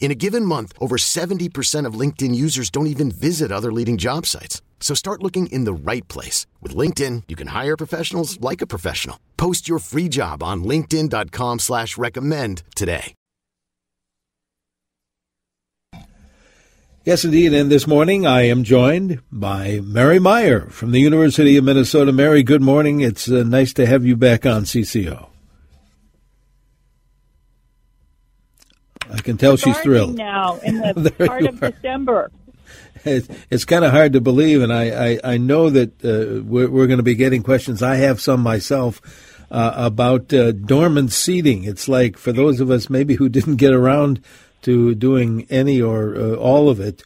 In a given month, over 70% of LinkedIn users don't even visit other leading job sites. So start looking in the right place. With LinkedIn, you can hire professionals like a professional. Post your free job on linkedin.com slash recommend today. Yes, indeed. And this morning I am joined by Mary Meyer from the University of Minnesota. Mary, good morning. It's uh, nice to have you back on CCO. I can tell she's thrilled. Now in the part of are. December. It's, it's kind of hard to believe, and I, I, I know that uh, we're, we're going to be getting questions. I have some myself uh, about uh, dormant seeding. It's like for those of us maybe who didn't get around to doing any or uh, all of it.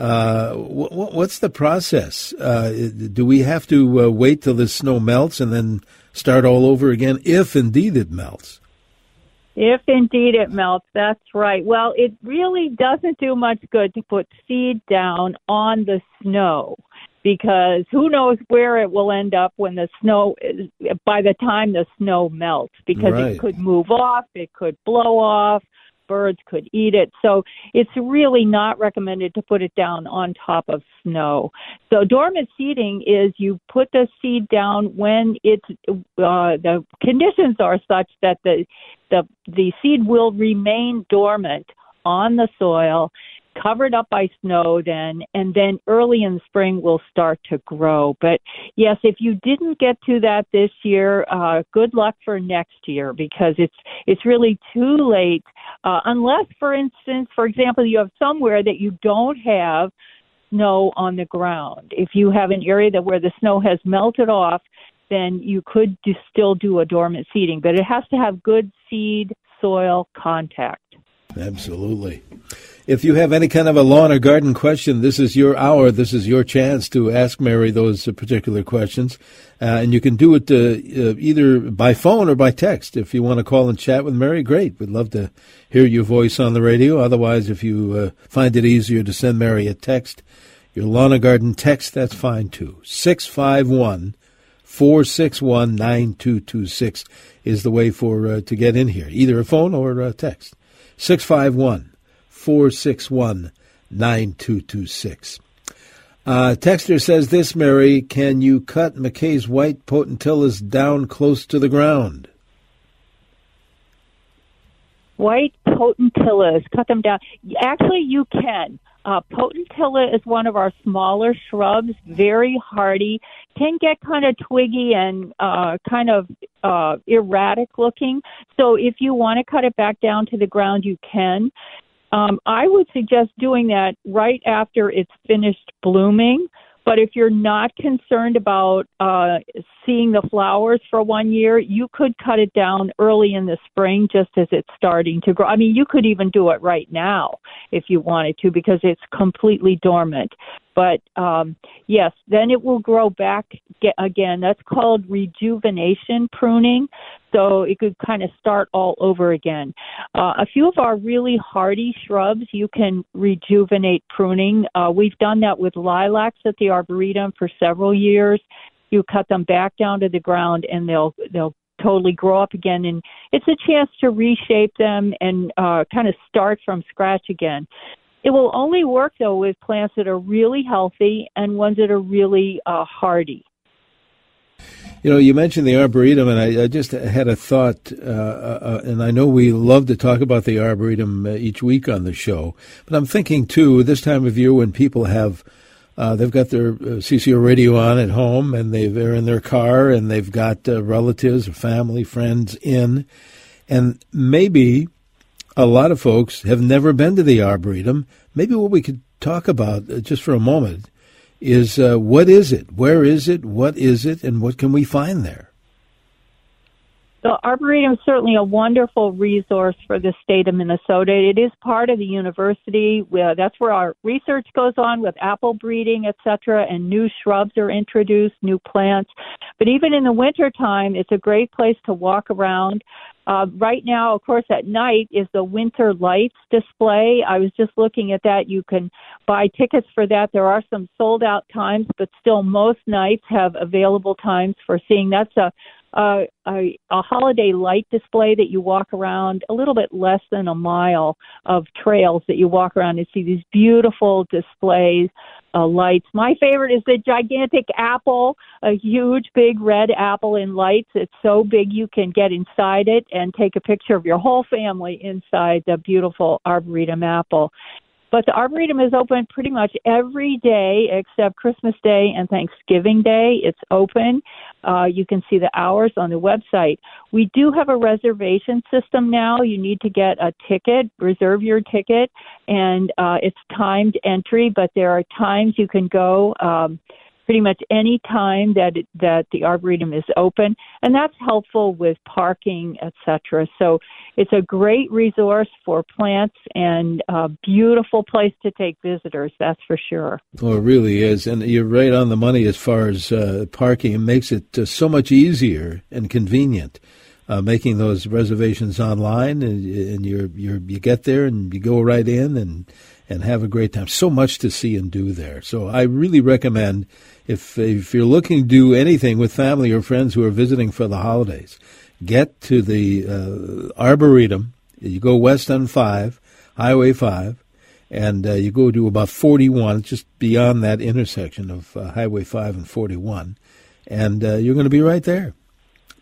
Uh, what's the process? Uh, do we have to wait till the snow melts and then start all over again, if indeed it melts? If indeed it melts, that's right. Well, it really doesn't do much good to put seed down on the snow because who knows where it will end up when the snow is, by the time the snow melts because right. it could move off, it could blow off, birds could eat it. So it's really not recommended to put it down on top of snow. So dormant seeding is you put the seed down when it's uh, the conditions are such that the the the seed will remain dormant on the soil covered up by snow then and then early in the spring will start to grow. But yes if you didn't get to that this year uh good luck for next year because it's it's really too late uh unless for instance for example you have somewhere that you don't have snow on the ground. If you have an area that where the snow has melted off then you could do, still do a dormant seeding but it has to have good seed soil contact Absolutely. If you have any kind of a lawn or garden question, this is your hour. This is your chance to ask Mary those particular questions. Uh, and you can do it uh, uh, either by phone or by text. If you want to call and chat with Mary, great. We'd love to hear your voice on the radio. Otherwise, if you uh, find it easier to send Mary a text, your lawn or garden text, that's fine too. 651 461 9226 is the way for uh, to get in here, either a phone or a text. 651 461 9226. Uh, Texter says this, Mary, can you cut McKay's white potentillas down close to the ground? White potentillas, cut them down. Actually, you can. Uh, potentilla is one of our smaller shrubs, very hardy, can get kind of twiggy and uh, kind of uh, erratic looking. So if you want to cut it back down to the ground, you can. Um, I would suggest doing that right after it's finished blooming. But if you're not concerned about uh, seeing the flowers for one year, you could cut it down early in the spring just as it's starting to grow. I mean, you could even do it right now if you wanted to because it's completely dormant. But um, yes, then it will grow back again. That's called rejuvenation pruning. So it could kind of start all over again. Uh, a few of our really hardy shrubs, you can rejuvenate pruning. Uh, we've done that with lilacs at the Arboretum for several years. You cut them back down to the ground and they'll, they'll totally grow up again and it's a chance to reshape them and uh, kind of start from scratch again it will only work though with plants that are really healthy and ones that are really uh, hardy. You know, you mentioned the arboretum, and I, I just had a thought, uh, uh, uh and I know we love to talk about the arboretum uh, each week on the show, but I'm thinking too, this time of year when people have uh, they've got their CCO radio on at home, and they they're in their car, and they've got relatives or family, friends in, and maybe a lot of folks have never been to the arboretum. Maybe what we could talk about uh, just for a moment is uh, what is it, where is it, what is it, and what can we find there. The Arboretum is certainly a wonderful resource for the state of Minnesota. It is part of the university. That's where our research goes on with apple breeding, et cetera, and new shrubs are introduced, new plants. But even in the wintertime, it's a great place to walk around. Uh, right now, of course, at night is the winter lights display. I was just looking at that. You can buy tickets for that. There are some sold out times, but still most nights have available times for seeing. That's a a, a, a holiday light display that you walk around a little bit less than a mile of trails that you walk around and see these beautiful displays uh, lights. My favorite is the gigantic apple, a huge big red apple in lights. It's so big you can get inside it and take a picture of your whole family inside the beautiful arboretum apple. But the Arboretum is open pretty much every day except Christmas Day and Thanksgiving Day. It's open. Uh, you can see the hours on the website. We do have a reservation system now. You need to get a ticket, reserve your ticket, and uh, it's timed entry, but there are times you can go. Um, pretty much any time that it, that the arboretum is open, and that's helpful with parking, etc. So it's a great resource for plants and a beautiful place to take visitors. That's for sure. Well, it really is, and you're right on the money as far as uh, parking. It makes it uh, so much easier and convenient. Uh, making those reservations online, and, and you you you get there and you go right in and and have a great time. So much to see and do there. So I really recommend if if you're looking to do anything with family or friends who are visiting for the holidays, get to the uh, arboretum. You go west on five, Highway five, and uh, you go to about 41, just beyond that intersection of uh, Highway five and 41, and uh, you're going to be right there.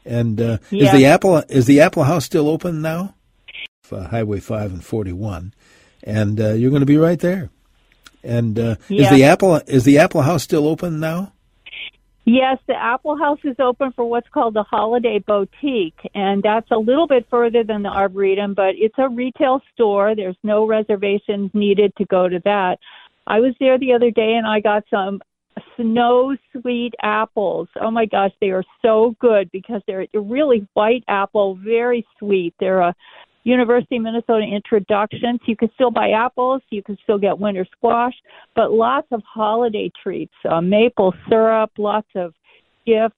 And uh, yeah. is the Apple is the Apple House still open now? Uh, Highway five and 41, and you're going to be right there. And uh, yeah. is the Apple is the Apple House still open now? Yes, the Apple House is open for what's called the Holiday Boutique, and that's a little bit further than the Arboretum, but it's a retail store. There's no reservations needed to go to that. I was there the other day and I got some snow sweet apples. Oh my gosh, they are so good because they're a really white apple, very sweet. They're a University of Minnesota introductions. You can still buy apples, you can still get winter squash, but lots of holiday treats, uh, maple syrup, lots of gifts.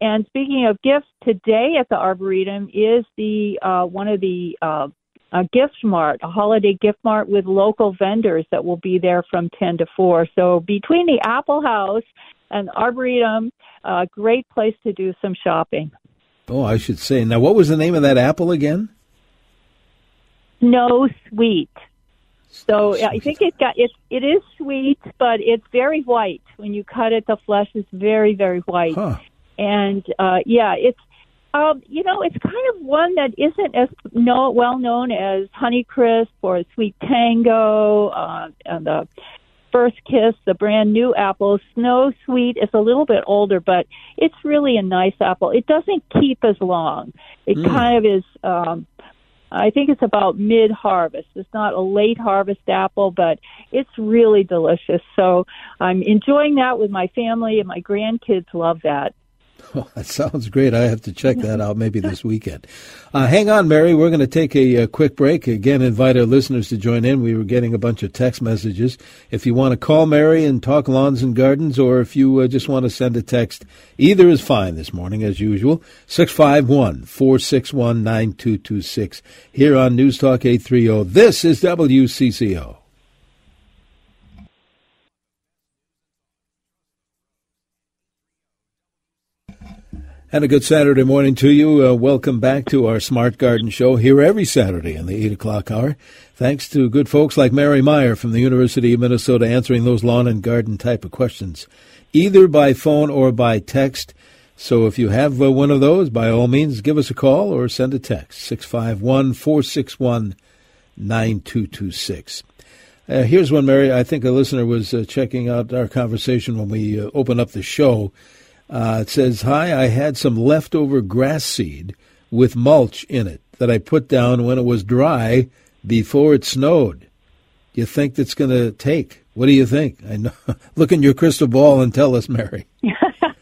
And speaking of gifts, today at the Arboretum is the uh, one of the uh, a gift mart, a holiday gift mart with local vendors that will be there from 10 to 4. So between the Apple House and Arboretum, a great place to do some shopping. Oh, I should say. Now, what was the name of that apple again? Snow sweet. So I think it got it. It is sweet, but it's very white. When you cut it, the flesh is very very white. Huh. And uh, yeah, it's um, you know it's kind of one that isn't as no, well known as Honeycrisp or SweeTango uh, and the First Kiss, the brand new apple. Snow Sweet is a little bit older, but it's really a nice apple. It doesn't keep as long. It mm. kind of is. Um, I think it's about mid harvest. It's not a late harvest apple, but it's really delicious. So I'm enjoying that with my family, and my grandkids love that. Oh, that sounds great. I have to check that out maybe this weekend. Uh, hang on, Mary. We're going to take a, a, quick break. Again, invite our listeners to join in. We were getting a bunch of text messages. If you want to call Mary and talk lawns and gardens, or if you uh, just want to send a text, either is fine this morning, as usual. 651 461 9226 here on News Talk 830. This is WCCO. And a good Saturday morning to you. Uh, welcome back to our Smart Garden Show here every Saturday in the 8 o'clock hour. Thanks to good folks like Mary Meyer from the University of Minnesota answering those lawn and garden type of questions, either by phone or by text. So if you have uh, one of those, by all means, give us a call or send a text, 651 461 9226. Uh, here's one, Mary. I think a listener was uh, checking out our conversation when we uh, opened up the show. Uh, it says, Hi, I had some leftover grass seed with mulch in it that I put down when it was dry before it snowed. Do you think that's going to take? What do you think? I know. Look in your crystal ball and tell us, Mary.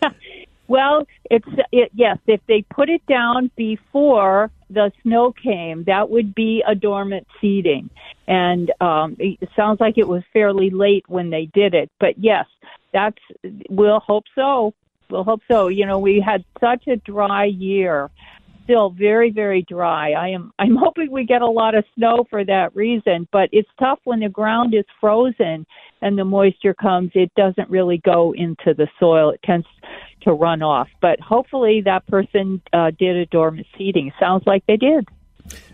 well, it's it, yes. If they put it down before the snow came, that would be a dormant seeding, and um, it sounds like it was fairly late when they did it. But yes, that's we'll hope so. We'll hope so. You know, we had such a dry year still very very dry. I am I'm hoping we get a lot of snow for that reason, but it's tough when the ground is frozen and the moisture comes, it doesn't really go into the soil. It tends to run off. But hopefully that person uh, did a dormant seeding. Sounds like they did.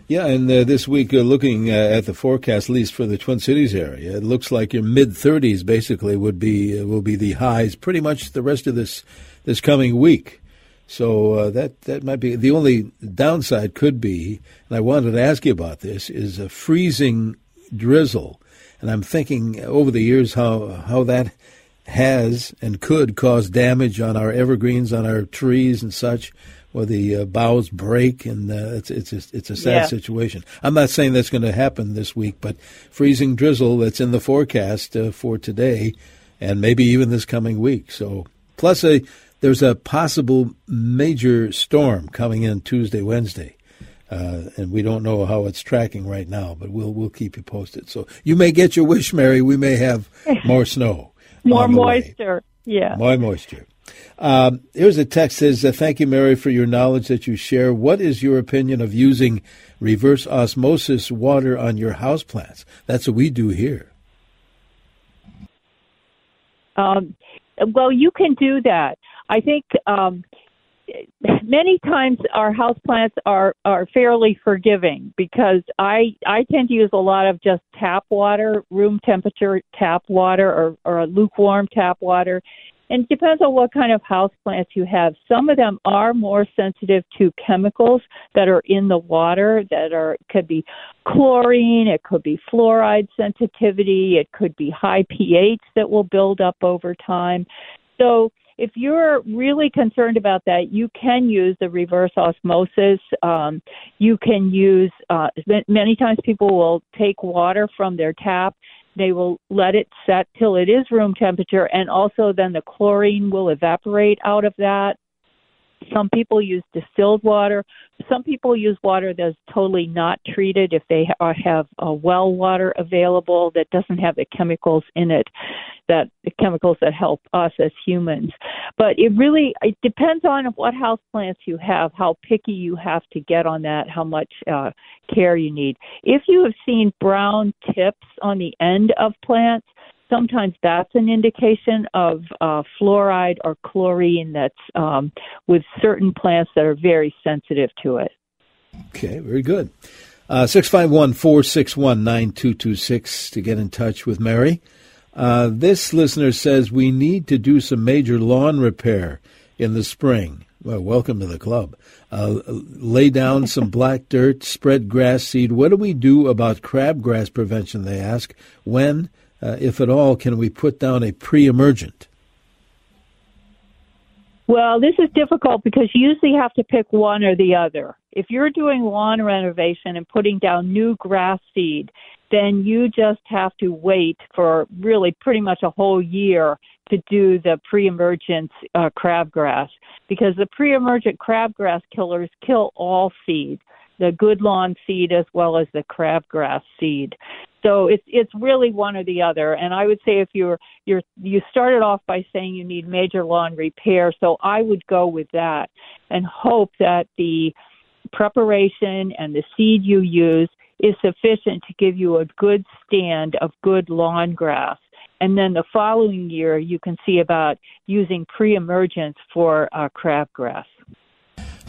Yeah, and uh, this week, uh, looking uh, at the forecast, at least for the Twin Cities area, it looks like your mid 30s basically would be uh, will be the highs pretty much the rest of this this coming week. So uh, that that might be the only downside. Could be, and I wanted to ask you about this: is a freezing drizzle, and I'm thinking over the years how how that has and could cause damage on our evergreens, on our trees and such, where the uh, boughs break, and uh, it's it's a, it's a sad yeah. situation. I'm not saying that's going to happen this week, but freezing drizzle that's in the forecast uh, for today, and maybe even this coming week. So plus a there's a possible major storm coming in Tuesday, Wednesday. Uh, and we don't know how it's tracking right now, but we'll we'll keep you posted. So you may get your wish, Mary. We may have more snow, more moisture. Way. Yeah, more moisture. Um, here's a text says, uh, "Thank you, Mary, for your knowledge that you share. What is your opinion of using reverse osmosis water on your houseplants? That's what we do here." Um, well, you can do that. I think um, many times our house plants are are fairly forgiving because I I tend to use a lot of just tap water, room temperature tap water or or lukewarm tap water. And it depends on what kind of house plants you have. Some of them are more sensitive to chemicals that are in the water that are could be chlorine, it could be fluoride sensitivity, it could be high pH that will build up over time. So if you're really concerned about that, you can use the reverse osmosis. Um, you can use, uh, many times people will take water from their tap. They will let it set till it is room temperature, and also then the chlorine will evaporate out of that. Some people use distilled water. Some people use water that's totally not treated if they have a well water available that doesn't have the chemicals in it, that the chemicals that help us as humans. But it really it depends on what house plants you have, how picky you have to get on that, how much uh, care you need. If you have seen brown tips on the end of plants, sometimes that's an indication of uh, fluoride or chlorine that's um, with certain plants that are very sensitive to it. Okay, very good. Uh, 651 461 9226 to get in touch with Mary. Uh, this listener says we need to do some major lawn repair in the spring. Well, welcome to the club. Uh, lay down some black dirt, spread grass seed. What do we do about crabgrass prevention? They ask. When uh, if at all, can we put down a pre emergent? Well, this is difficult because you usually have to pick one or the other. If you're doing lawn renovation and putting down new grass seed, then you just have to wait for really pretty much a whole year to do the pre-emergent uh, crabgrass because the pre-emergent crabgrass killers kill all seed, the good lawn seed as well as the crabgrass seed. So it's it's really one or the other. And I would say if you're you're you started off by saying you need major lawn repair, so I would go with that and hope that the preparation and the seed you use is sufficient to give you a good stand of good lawn grass. And then the following year, you can see about using pre-emergence for uh, crabgrass.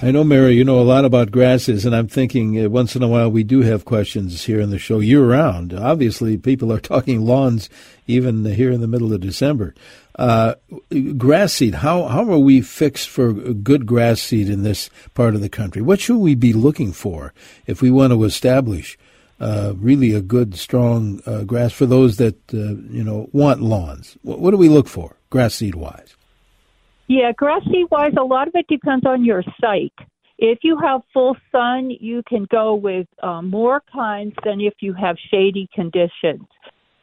I know, Mary, you know a lot about grasses, and I'm thinking uh, once in a while we do have questions here in the show year round. Obviously, people are talking lawns even here in the middle of December. Uh, grass seed, how, how are we fixed for good grass seed in this part of the country? What should we be looking for if we want to establish uh, really a good, strong uh, grass for those that uh, you know want lawns? What, what do we look for, grass seed wise? Yeah, grass seed wise, a lot of it depends on your site. If you have full sun, you can go with uh, more kinds than if you have shady conditions.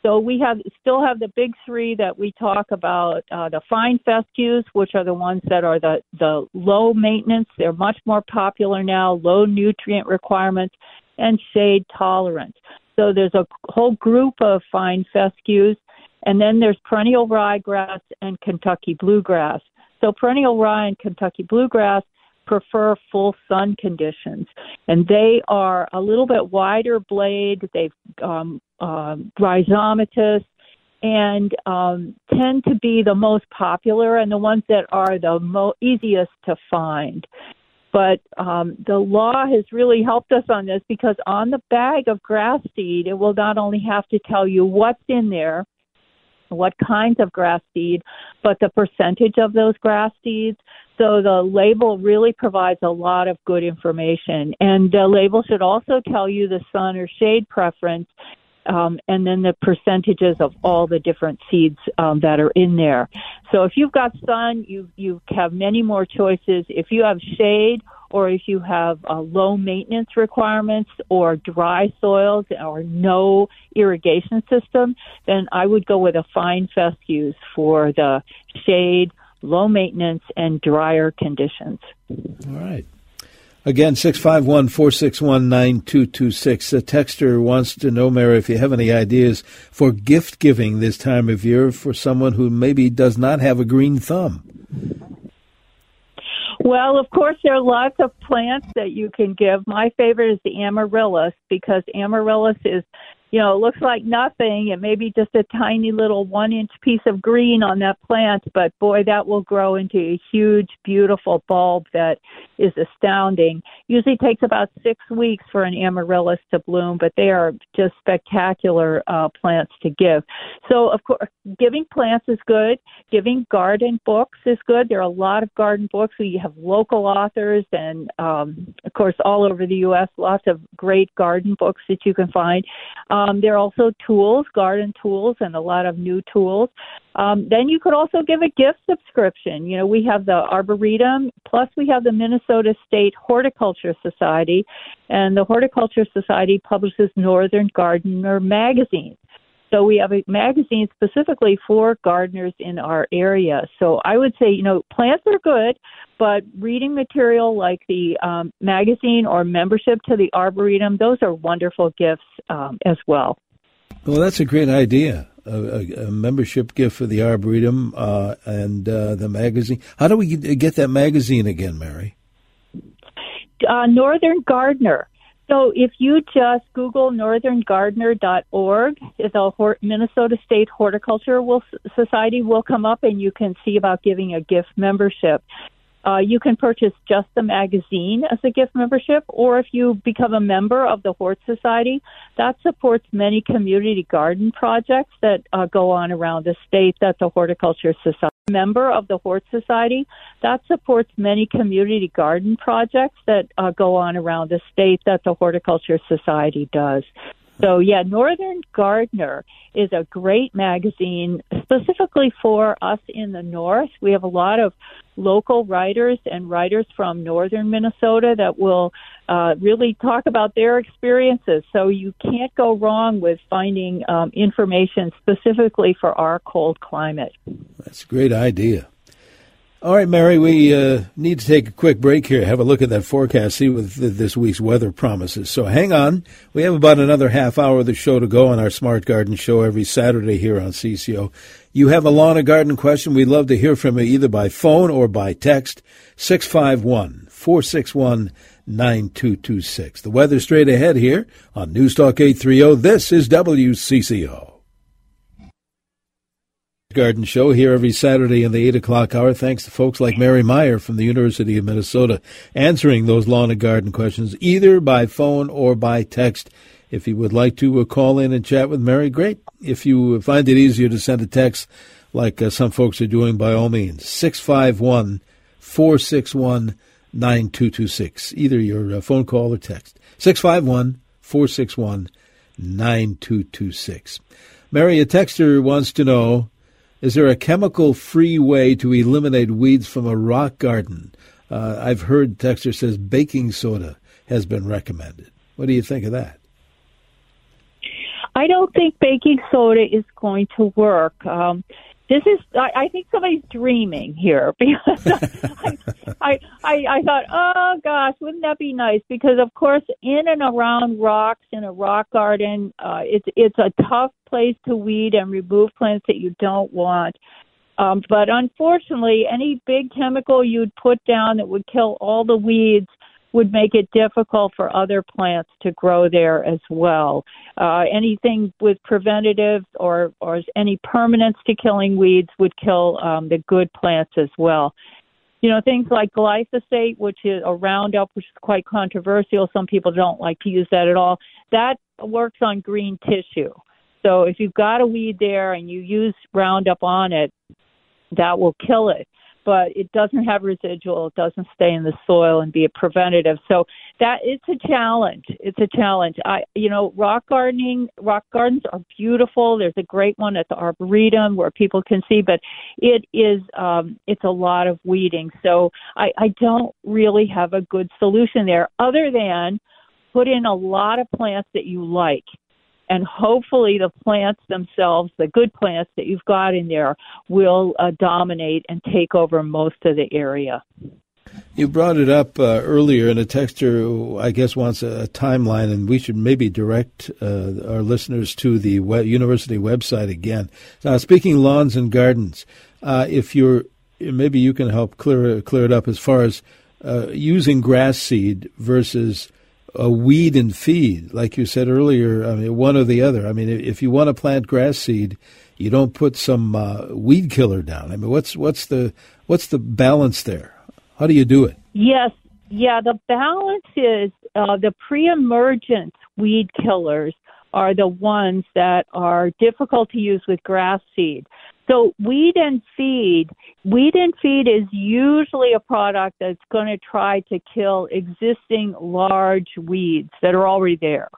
So we have still have the big three that we talk about: uh, the fine fescues, which are the ones that are the the low maintenance. They're much more popular now, low nutrient requirements, and shade tolerant. So there's a whole group of fine fescues, and then there's perennial ryegrass and Kentucky bluegrass. So perennial rye and Kentucky bluegrass prefer full sun conditions, and they are a little bit wider blade. They've um, uh, rhizomatous and um, tend to be the most popular and the ones that are the mo- easiest to find. But um, the law has really helped us on this because on the bag of grass seed, it will not only have to tell you what's in there, what kinds of grass seed, but the percentage of those grass seeds. So the label really provides a lot of good information. And the label should also tell you the sun or shade preference um, and then the percentages of all the different seeds um, that are in there. So if you've got sun, you you have many more choices. If you have shade or if you have uh, low maintenance requirements or dry soils or no irrigation system, then I would go with a fine fescues for the shade, low maintenance, and drier conditions. All right. Again, 651 461 9226. The texter wants to know, Mary, if you have any ideas for gift giving this time of year for someone who maybe does not have a green thumb. Well, of course, there are lots of plants that you can give. My favorite is the amaryllis because amaryllis is you know, it looks like nothing. It may be just a tiny little one inch piece of green on that plant, but boy, that will grow into a huge, beautiful bulb that is astounding. Usually takes about six weeks for an amaryllis to bloom, but they are just spectacular uh, plants to give. So, of course, giving plants is good. Giving garden books is good. There are a lot of garden books. We have local authors, and um, of course, all over the U.S., lots of great garden books that you can find. Um, there are also tools, garden tools, and a lot of new tools. Um, then you could also give a gift subscription. You know, we have the Arboretum, plus we have the Minnesota State Horticulture Society, and the Horticulture Society publishes Northern Gardener magazine. So we have a magazine specifically for gardeners in our area. So I would say, you know, plants are good, but reading material like the um, magazine or membership to the Arboretum, those are wonderful gifts um, as well. Well, that's a great idea. A, a, membership gift for the Arboretum uh, and uh, the magazine. How do we get that magazine again, Mary? Uh, Northern Gardener. So if you just Google northerngardener.org, the Minnesota State Horticulture Society will come up and you can see about giving a gift membership. Uh, you can purchase just the magazine as a gift membership, or if you become a member of the Hort Society, that supports many community garden projects that uh, go on around the state that the Horticulture Society member of the Hort Society that supports many community garden projects that uh, go on around the state that the Horticulture Society does. So, yeah, Northern Gardener is a great magazine specifically for us in the North. We have a lot of local writers and writers from northern Minnesota that will uh, really talk about their experiences. So, you can't go wrong with finding um, information specifically for our cold climate. That's a great idea. All right, Mary, we uh, need to take a quick break here, have a look at that forecast, see what this week's weather promises. So hang on. We have about another half hour of the show to go on our Smart Garden show every Saturday here on CCO. You have a lawn or garden question, we'd love to hear from you either by phone or by text, 651 461 9226. The weather straight ahead here on Newstalk 830. This is WCCO. Garden Show here every Saturday in the 8 o'clock hour. Thanks to folks like Mary Meyer from the University of Minnesota answering those lawn and garden questions either by phone or by text. If you would like to uh, call in and chat with Mary, great. If you find it easier to send a text like uh, some folks are doing, by all means, 651 461 9226. Either your uh, phone call or text. 651 461 9226. Mary, a texter wants to know Is there a chemical free way to eliminate weeds from a rock garden? Uh, I've heard texter says baking soda has been recommended. What do you think of that? I don't think baking soda is going to work. Um, this is I, I think somebody's dreaming here because I, I, I I thought oh gosh wouldn't that be nice? Because of course in and around rocks in a rock garden uh, it's it's a tough place to weed and remove plants that you don't want. Um, but unfortunately any big chemical you'd put down that would kill all the weeds would make it difficult for other plants to grow there as well. Uh, anything with preventative or, or any permanence to killing weeds would kill um, the good plants as well. You know, things like glyphosate, which is a Roundup, which is quite controversial. Some people don't like to use that at all. That works on green tissue. So if you've got a weed there and you use Roundup on it, that will kill it but it doesn't have residual. It doesn't stay in the soil and be a preventative. So that it's a challenge. It's a challenge. I, you know, rock gardening, rock gardens are beautiful. There's a great one at the Arboretum where people can see, but it is, um, it's a lot of weeding. So I, I don't really have a good solution there other than put in a lot of plants that you like and hopefully the plants themselves, the good plants that you've got in there, will uh, dominate and take over most of the area. You brought it up uh, earlier, and a texter, I guess, wants a, a timeline, and we should maybe direct uh, our listeners to the university website again. Now, speaking lawns and gardens, uh, if you're maybe you can help clear clear it up as far as uh, using grass seed versus a weed and feed, like you said earlier. I mean, one or the other. I mean, if you want to plant grass seed, you don't put some uh, weed killer down. I mean, what's what's the what's the balance there? How do you do it? Yes, yeah. The balance is uh, the pre-emergent weed killers are the ones that are difficult to use with grass seed. So weed and feed, weed and feed is usually a product that's going to try to kill existing large weeds that are already there.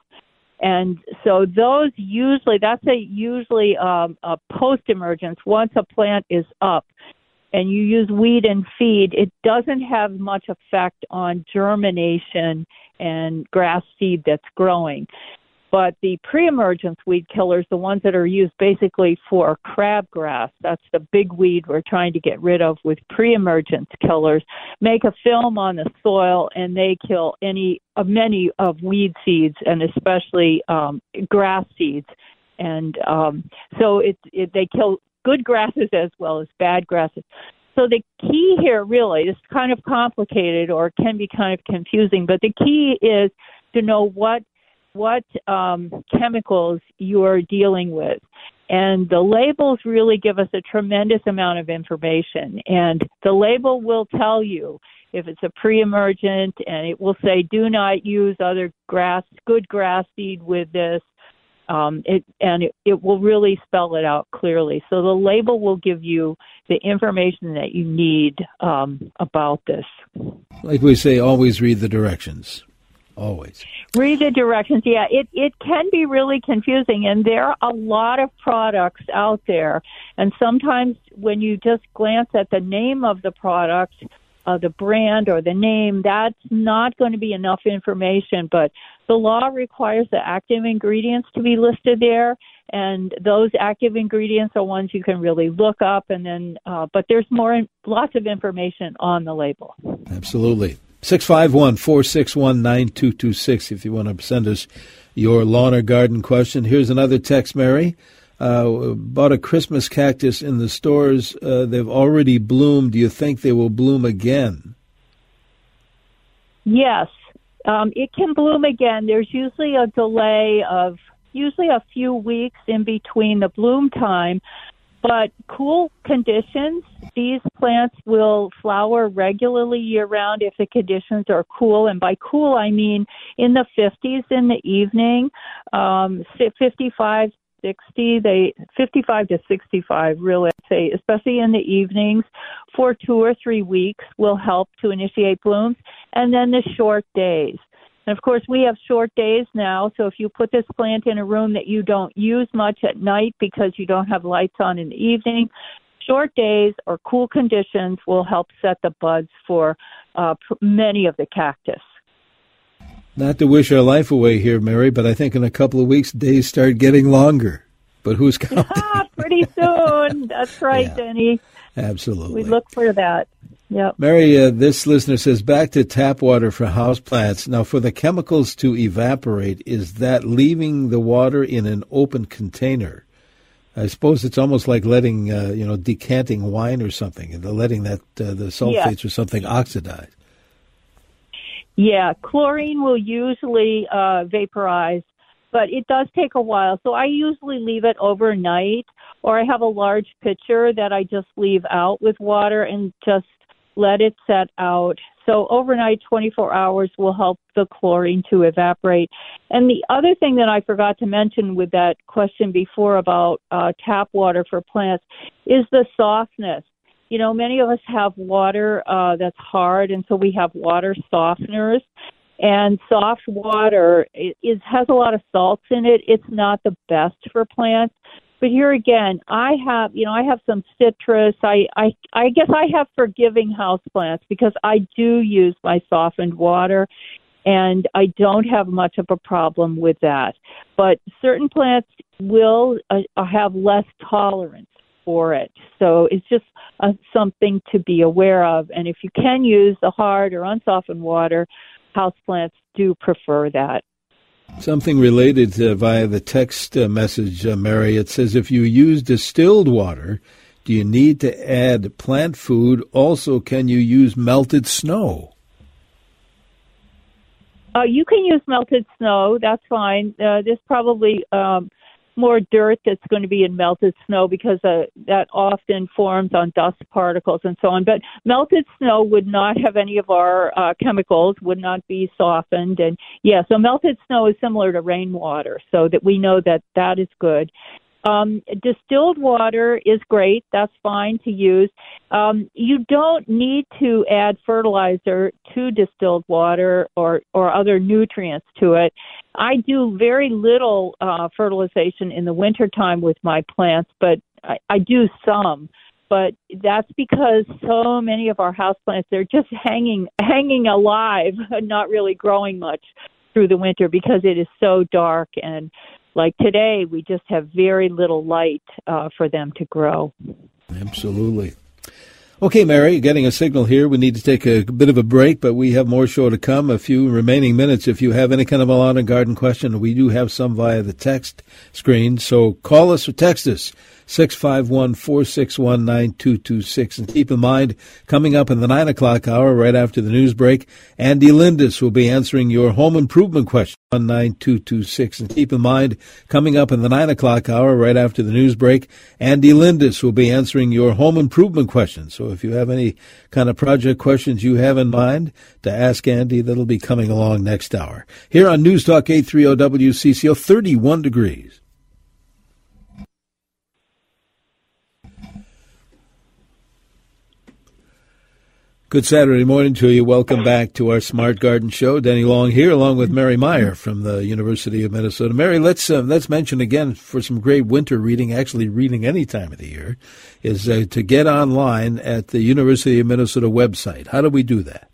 And so those usually, that's a usually um, a post emergence. Once a plant is up and you use weed and feed, it doesn't have much effect on germination and grass seed that's growing. But the pre-emergence weed killers, the ones that are used basically for crabgrass, that's the big weed we're trying to get rid of with pre-emergence killers, make a film on the soil and they kill any uh, many of weed seeds and especially um, grass seeds. And um, so it, it they kill good grasses as well as bad grasses. So the key here really is kind of complicated or can be kind of confusing, but the key is to know what what um, chemicals you're dealing with. And the labels really give us a tremendous amount of information. And the label will tell you if it's a pre-emergent, and it will say, "Do not use other grass, good grass seed with this." Um, it, and it, it will really spell it out clearly. So the label will give you the information that you need um, about this. Like we say, always read the directions always. Read the directions. Yeah, it it can be really confusing, and there are a lot of products out there. And sometimes when you just glance at the name of the product, uh, the brand or the name, that's not going to be enough information. But the law requires the active ingredients to be listed there, and those active ingredients are ones you can really look up. And then, uh, but there's more, lots of information on the label. Absolutely. 651 461 9226 if you want to send us your lawn or garden question. Here's another text, Mary. Uh, bought a Christmas cactus in the stores. Uh, they've already bloomed. Do you think they will bloom again? Yes, um, it can bloom again. There's usually a delay of usually a few weeks in between the bloom time, but cool conditions, these plants will flower regularly year round if the conditions are cool. And by cool, I mean in the 50s in the evening, um, 55, 60, they 55 to 65 really I'd say, especially in the evenings for two or three weeks will help to initiate blooms. And then the short days. And of course, we have short days now, so if you put this plant in a room that you don't use much at night because you don't have lights on in the evening, short days or cool conditions will help set the buds for uh, many of the cactus. Not to wish our life away here, Mary, but I think in a couple of weeks days start getting longer. But who's counting? Ah, pretty soon. That's right, yeah, Denny. Absolutely. We look for that. Yep. Mary, uh, this listener says back to tap water for house plants. Now, for the chemicals to evaporate, is that leaving the water in an open container? I suppose it's almost like letting, uh, you know, decanting wine or something, and letting that uh, the sulfates or something oxidize. Yeah, chlorine will usually uh, vaporize, but it does take a while. So I usually leave it overnight, or I have a large pitcher that I just leave out with water and just let it set out. So overnight, 24 hours will help the chlorine to evaporate. And the other thing that I forgot to mention with that question before about uh, tap water for plants is the softness you know, many of us have water uh, that's hard, and so we have water softeners. And soft water is has a lot of salts in it. It's not the best for plants. But here again, I have, you know, I have some citrus. I, I, I guess I have forgiving house plants because I do use my softened water, and I don't have much of a problem with that. But certain plants will uh, have less tolerance for it. So it's just uh, something to be aware of. And if you can use the hard or unsoftened water, houseplants do prefer that. Something related uh, via the text uh, message, uh, Mary. It says if you use distilled water, do you need to add plant food? Also, can you use melted snow? Uh, you can use melted snow. That's fine. Uh, this probably um, more dirt that's going to be in melted snow because uh, that often forms on dust particles and so on. But melted snow would not have any of our uh, chemicals, would not be softened. And yeah, so melted snow is similar to rainwater, so that we know that that is good. Um, distilled water is great. That's fine to use. Um, you don't need to add fertilizer to distilled water or, or other nutrients to it. I do very little uh, fertilization in the wintertime with my plants, but I, I do some. But that's because so many of our house plants they're just hanging hanging alive, not really growing much through the winter because it is so dark and like today, we just have very little light uh, for them to grow. Absolutely. Okay, Mary, getting a signal here. We need to take a bit of a break, but we have more show to come. A few remaining minutes. If you have any kind of a lawn and garden question, we do have some via the text screen. So call us or text us 651 461 9226. And keep in mind, coming up in the 9 o'clock hour, right after the news break, Andy Lindis will be answering your home improvement question on 9226. And keep in mind, coming up in the 9 o'clock hour, right after the news break, Andy Lindis will be answering your home improvement questions. So if you have any kind of project questions you have in mind to ask Andy, that'll be coming along next hour. Here on News Talk 830 WCCO, 31 degrees. Good Saturday morning to you. Welcome back to our Smart Garden Show. Denny Long here, along with Mary Meyer from the University of Minnesota. Mary, let's uh, let's mention again for some great winter reading. Actually, reading any time of the year is uh, to get online at the University of Minnesota website. How do we do that?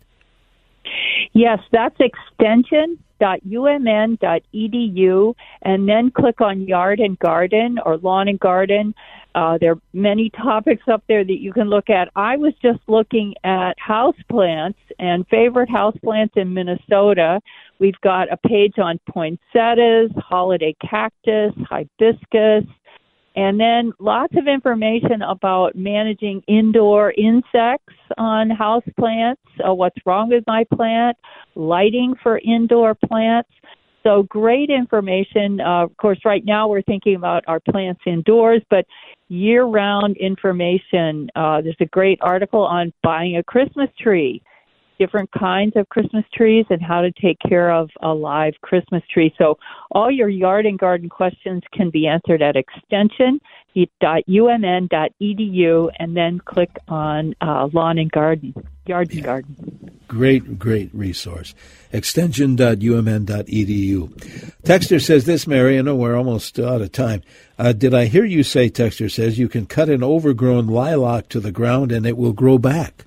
Yes, that's extension.umn.edu, and then click on Yard and Garden or Lawn and Garden uh, there are many topics up there that you can look at. I was just looking at house plants and favorite house plants in Minnesota. We've got a page on poinsettias, holiday cactus, hibiscus, and then lots of information about managing indoor insects on house plants, uh, what's wrong with my plant, lighting for indoor plants. So great information. Uh, of course, right now we're thinking about our plants indoors, but year round information. Uh, there's a great article on buying a Christmas tree, different kinds of Christmas trees, and how to take care of a live Christmas tree. So, all your yard and garden questions can be answered at extension umn.edu and then click on uh, lawn and garden, yard and garden. Great, great resource. Extension.umn.edu. Texter says this, Mary, I know we're almost out of time. Uh, did I hear you say, Texter says, you can cut an overgrown lilac to the ground and it will grow back?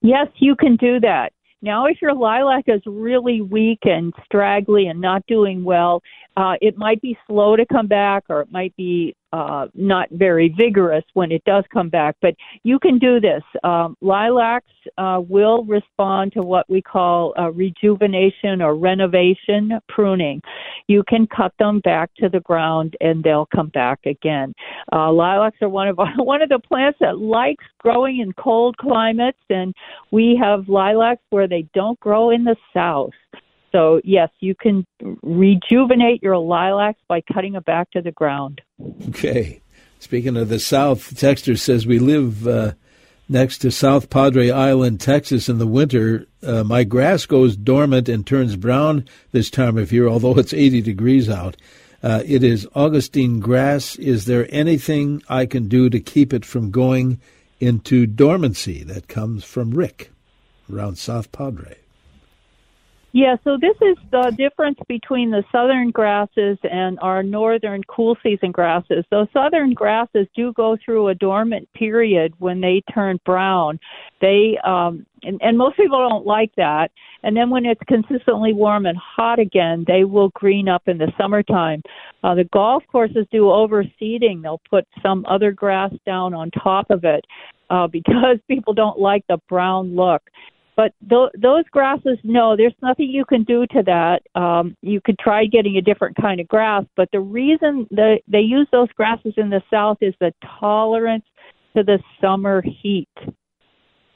Yes, you can do that. Now, if your lilac is really weak and straggly and not doing well, uh, it might be slow to come back or it might be uh, not very vigorous when it does come back. But you can do this. Um, lilacs uh, will respond to what we call rejuvenation or renovation pruning. You can cut them back to the ground and they'll come back again. Uh, lilacs are one of one of the plants that likes growing in cold climates, and we have lilacs where they don't grow in the south. So, yes, you can rejuvenate your lilacs by cutting it back to the ground. Okay. Speaking of the South, Texter says we live uh, next to South Padre Island, Texas in the winter. Uh, my grass goes dormant and turns brown this time of year, although it's 80 degrees out. Uh, it is Augustine grass. Is there anything I can do to keep it from going into dormancy? That comes from Rick around South Padre. Yeah, so this is the difference between the southern grasses and our northern cool season grasses. Those southern grasses do go through a dormant period when they turn brown. They um and, and most people don't like that. And then when it's consistently warm and hot again, they will green up in the summertime. Uh, the golf courses do overseeding. They'll put some other grass down on top of it uh, because people don't like the brown look. But th- those grasses, no, there's nothing you can do to that. Um, you could try getting a different kind of grass, but the reason that they use those grasses in the south is the tolerance to the summer heat.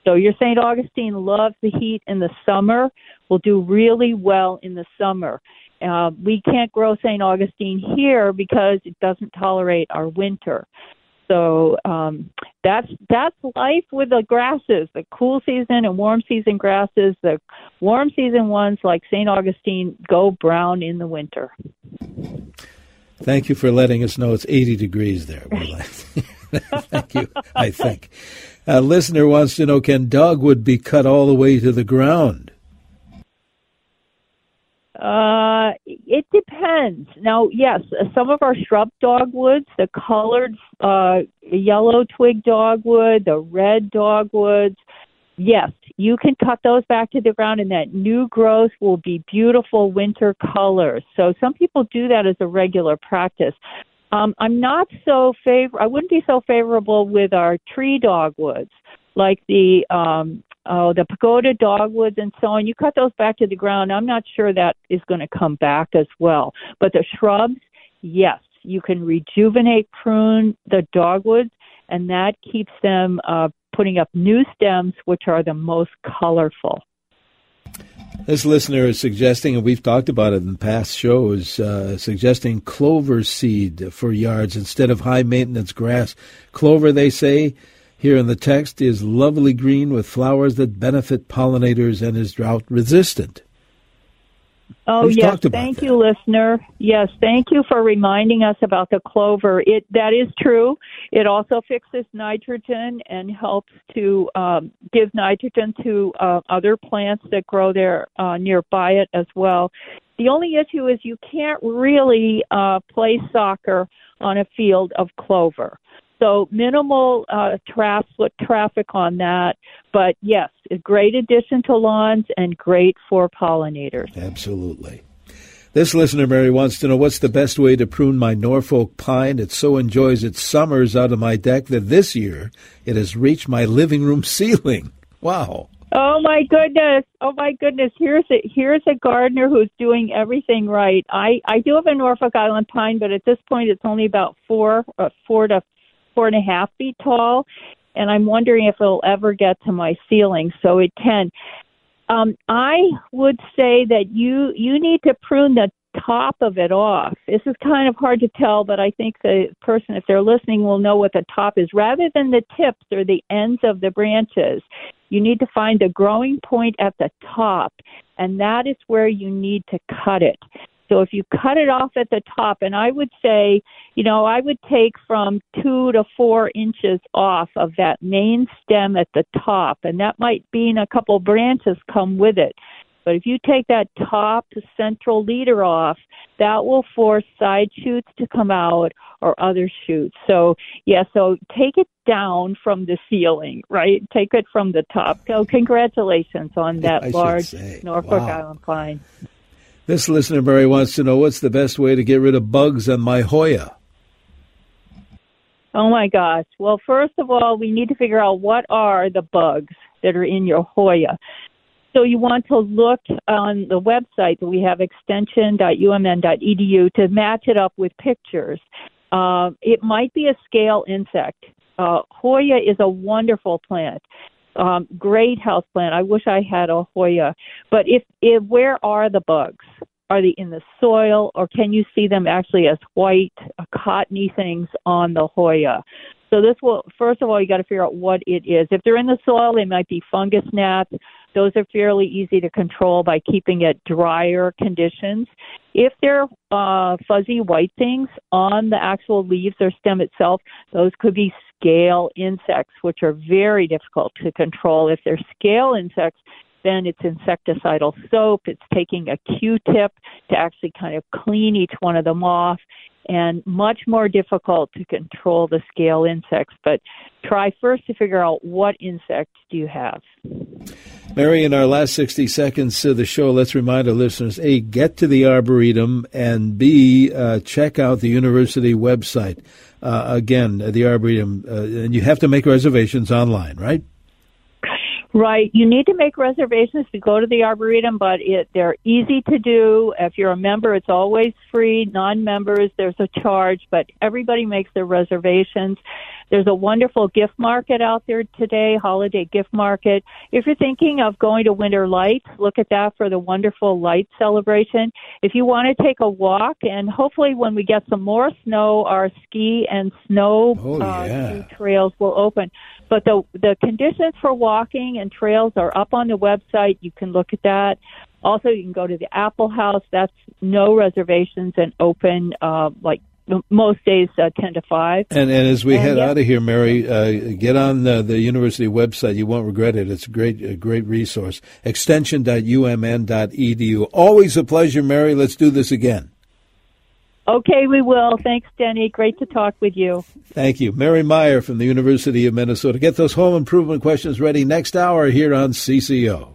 So your St. Augustine loves the heat in the summer, will do really well in the summer. Uh, we can't grow St. Augustine here because it doesn't tolerate our winter. So um, that's that's life with the grasses, the cool season and warm season grasses. The warm season ones, like St. Augustine, go brown in the winter. Thank you for letting us know it's 80 degrees there. Thank you. I think a listener wants to know: Can dogwood be cut all the way to the ground? Uh, it depends. Now, yes, some of our shrub dogwoods, the colored uh, yellow twig dogwood, the red dogwoods, yes, you can cut those back to the ground, and that new growth will be beautiful winter colors. So some people do that as a regular practice. Um, I'm not so favor. I wouldn't be so favorable with our tree dogwoods, like the um, oh, the pagoda dogwoods and so on, you cut those back to the ground. I'm not sure that is going to come back as well. But the shrubs, yes, you can rejuvenate, prune the dogwoods, and that keeps them uh, putting up new stems, which are the most colorful. This listener is suggesting, and we've talked about it in past shows, uh, suggesting clover seed for yards instead of high maintenance grass. Clover, they say, here in the text is lovely green with flowers that benefit pollinators and is drought resistant. Oh We've yes, thank that. you, listener. Yes, thank you for reminding us about the clover. It that is true. It also fixes nitrogen and helps to um, give nitrogen to uh, other plants that grow there uh, nearby it as well. The only issue is you can't really uh, play soccer on a field of clover. So minimal uh, traffic on that, but yes, a great addition to lawns and great for pollinators. Absolutely. This listener, Mary, wants to know what's the best way to prune my Norfolk pine. It so enjoys its summers out of my deck that this year it has reached my living room ceiling. Wow. Oh my goodness! Oh my goodness! Here's a here's a gardener who's doing everything right. I I do have a Norfolk Island pine, but at this point it's only about four uh, four to four and a half feet tall, and I'm wondering if it'll ever get to my ceiling. So it can. Um, I would say that you you need to prune the top of it off. This is kind of hard to tell, but I think the person, if they're listening, will know what the top is. Rather than the tips or the ends of the branches, you need to find the growing point at the top, and that is where you need to cut it. So if you cut it off at the top, and I would say, you know, I would take from two to four inches off of that main stem at the top, and that might mean a couple branches come with it. But if you take that top central leader off, that will force side shoots to come out or other shoots. So, yeah, so take it down from the ceiling, right? Take it from the top. So, congratulations on that I large. Norfolk Wow. Island pine. This listener, Mary, wants to know what's the best way to get rid of bugs on my Hoya? Oh my gosh. Well, first of all, we need to figure out what are the bugs that are in your Hoya. So you want to look on the website that we have extension.umn.edu to match it up with pictures. Uh, it might be a scale insect. Uh, Hoya is a wonderful plant. Um, great house plant. I wish I had a Hoya. But if, if where are the bugs? Are they in the soil, or can you see them actually as white, uh, cottony things on the Hoya? So this will first of all you got to figure out what it is. If they're in the soil, they might be fungus gnats. Those are fairly easy to control by keeping it drier conditions. If they're uh, fuzzy white things on the actual leaves or stem itself, those could be scale insects, which are very difficult to control. If they're scale insects, then it's insecticidal soap. It's taking a Q-tip to actually kind of clean each one of them off, and much more difficult to control the scale insects. But try first to figure out what insects do you have. Mary, in our last 60 seconds of the show, let's remind our listeners A, get to the Arboretum, and B, uh, check out the university website. Uh, again, the Arboretum, uh, and you have to make reservations online, right? Right. You need to make reservations to go to the Arboretum, but it, they're easy to do. If you're a member, it's always free. Non-members, there's a charge, but everybody makes their reservations. There's a wonderful gift market out there today, holiday gift market. If you're thinking of going to Winter Lights, look at that for the wonderful light celebration. If you want to take a walk, and hopefully when we get some more snow, our ski and snow Oh, uh, yeah. ski trails will open. But the the conditions for walking and trails are up on the website. You can look at that. Also, you can go to the Apple House. That's no reservations and open uh, like most days, uh, ten to five. And, and as we And head yeah. out of here, Mary, uh, get on the, the university website. You won't regret it. It's a great, a great resource. Extension.umn.edu. Always a pleasure, Mary. Let's do this again. Okay, we will. Thanks, Denny. Great to talk with you. Thank you. Mary Meyer from the University of Minnesota. Get those home improvement questions ready next hour here on CCO.